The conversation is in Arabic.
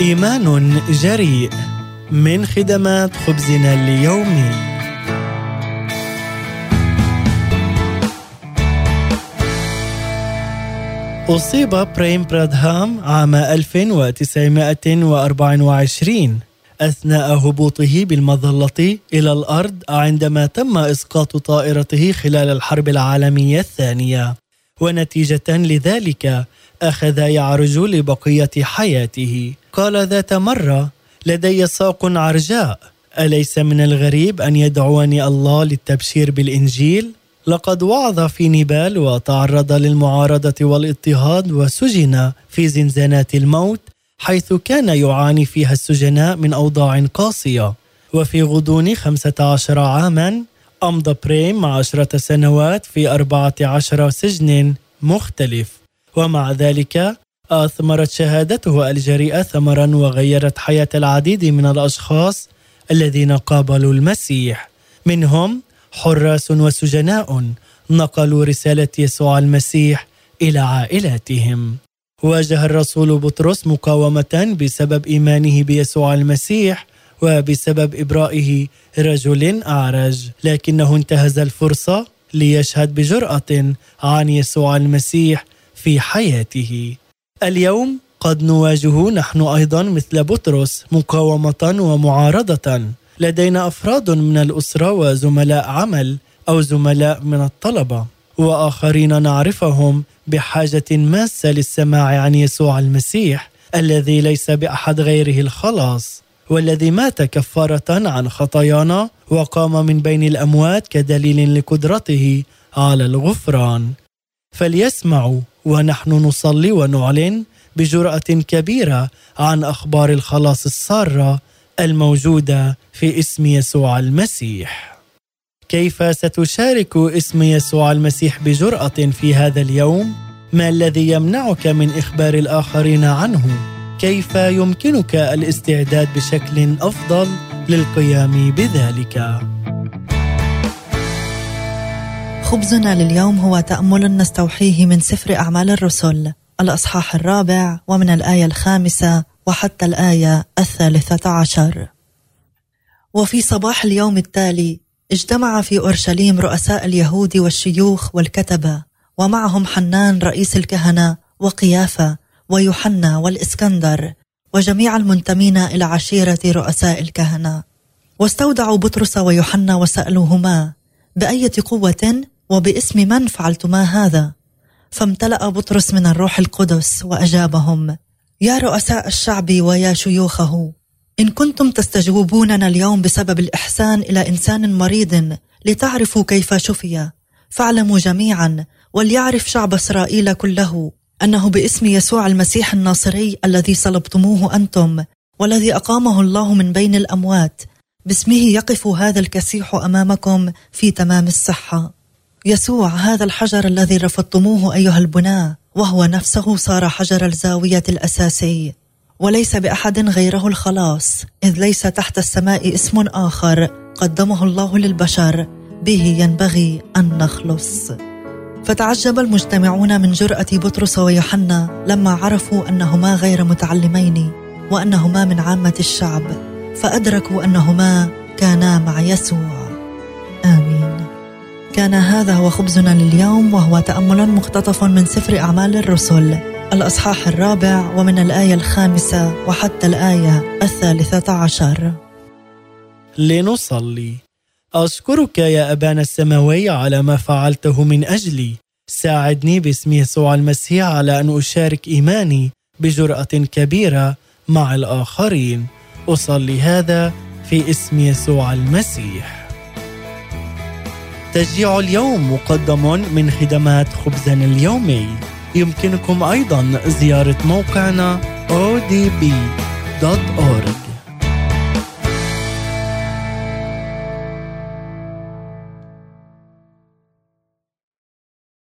إيمان جريء من خدمات خبزنا اليومي. أصيب بريم برادهام عام 1924 أثناء هبوطه بالمظلة إلى الأرض عندما تم إسقاط طائرته خلال الحرب العالمية الثانية. ونتيجة لذلك أخذ يعرج لبقية حياته. قال ذات مرة لدي ساق عرجاء. أليس من الغريب أن يدعوني الله للتبشير بالإنجيل؟ لقد وعظ في نيبال وتعرض للمعارضة والاضطهاد وسجن في زنزانات الموت حيث كان يعاني فيها السجناء من أوضاع قاسية. وفي غضون 15 عاما أمضى بريم عشرة سنوات في 14 سجن مختلف. ومع ذلك أثمرت شهادته الجريئة ثمرا وغيرت حياة العديد من الأشخاص الذين قابلوا المسيح. منهم حراس وسجناء نقلوا رسالة يسوع المسيح إلى عائلاتهم. واجه الرسول بطرس مقاومة بسبب إيمانه بيسوع المسيح وبسبب إبرائه رجل أعرج لكنه انتهز الفرصة ليشهد بجرأة عن يسوع المسيح في حياته. اليوم قد نواجه نحن أيضا مثل بطرس مقاومة ومعارضة. لدينا أفراد من الأسرة وزملاء عمل أو زملاء من الطلبة وآخرين نعرفهم بحاجة ماسة للسماع عن يسوع المسيح الذي ليس بأحد غيره الخلاص والذي مات كفارة عن خطايانا وقام من بين الأموات كدليل لقدرته على الغفران. فليسمعوا ونحن نصلي ونعلن بجرأة كبيرة عن أخبار الخلاص السارة الموجودة في اسم يسوع المسيح. كيف ستشارك اسم يسوع المسيح بجرأة في هذا اليوم؟ ما الذي يمنعك من إخبار الآخرين عنه؟ كيف يمكنك الاستعداد بشكل أفضل للقيام بذلك؟ خبزنا لليوم هو تأمل نستوحيه من سفر أعمال الرسل الأصحاح الرابع ومن الآية الخامسة وحتى الآية الثالثة عشر. وفي صباح اليوم التالي اجتمع في أورشليم رؤساء اليهود والشيوخ والكتبة ومعهم حنان رئيس الكهنة وقيافة ويوحنا والإسكندر وجميع المنتمين إلى عشيرة رؤساء الكهنة واستودعوا بطرس ويوحنا وسألوهما بأية قوة وباسم من فعلتما هذا؟ فامتلأ بطرس من الروح القدس وأجابهم يا رؤساء الشعب ويا شيوخه إن كنتم تستجوبوننا اليوم بسبب الإحسان إلى إنسان مريض لتعرفوا كيف شفي فاعلموا جميعا وليعرف شعب إسرائيل كله أنه باسم يسوع المسيح الناصري الذي صلبتموه أنتم والذي أقامه الله من بين الأموات باسمه يقف هذا الكسيح أمامكم في تمام الصحة. يسوع هذا الحجر الذي رفضتموه أيها البناة وهو نفسه صار حجر الزاوية الأساسي. وليس بأحد غيره الخلاص إذ ليس تحت السماء اسم آخر قدمه الله للبشر به ينبغي أن نخلص. فتعجب المجتمعون من جرأة بطرس ويوحنا لما عرفوا أنهما غير متعلمين وأنهما من عامة الشعب فأدركوا أنهما كانا مع يسوع. كان هذا هو خبزنا لليوم وهو تامل مقتطف من سفر أعمال الرسل. الأصحاح الرابع ومن الآية الخامسة وحتى الآية الثالثة عشر. لنصلي. أشكرك يا أبانا السماوي على ما فعلته من أجلي. ساعدني باسم يسوع المسيح على أن أشارك إيماني بجرأة كبيرة مع الآخرين. أصلي هذا في اسم يسوع المسيح. تشجيع اليوم مقدم من خدمات خبزنا اليومي. يمكنكم أيضا زيارة موقعنا odb.org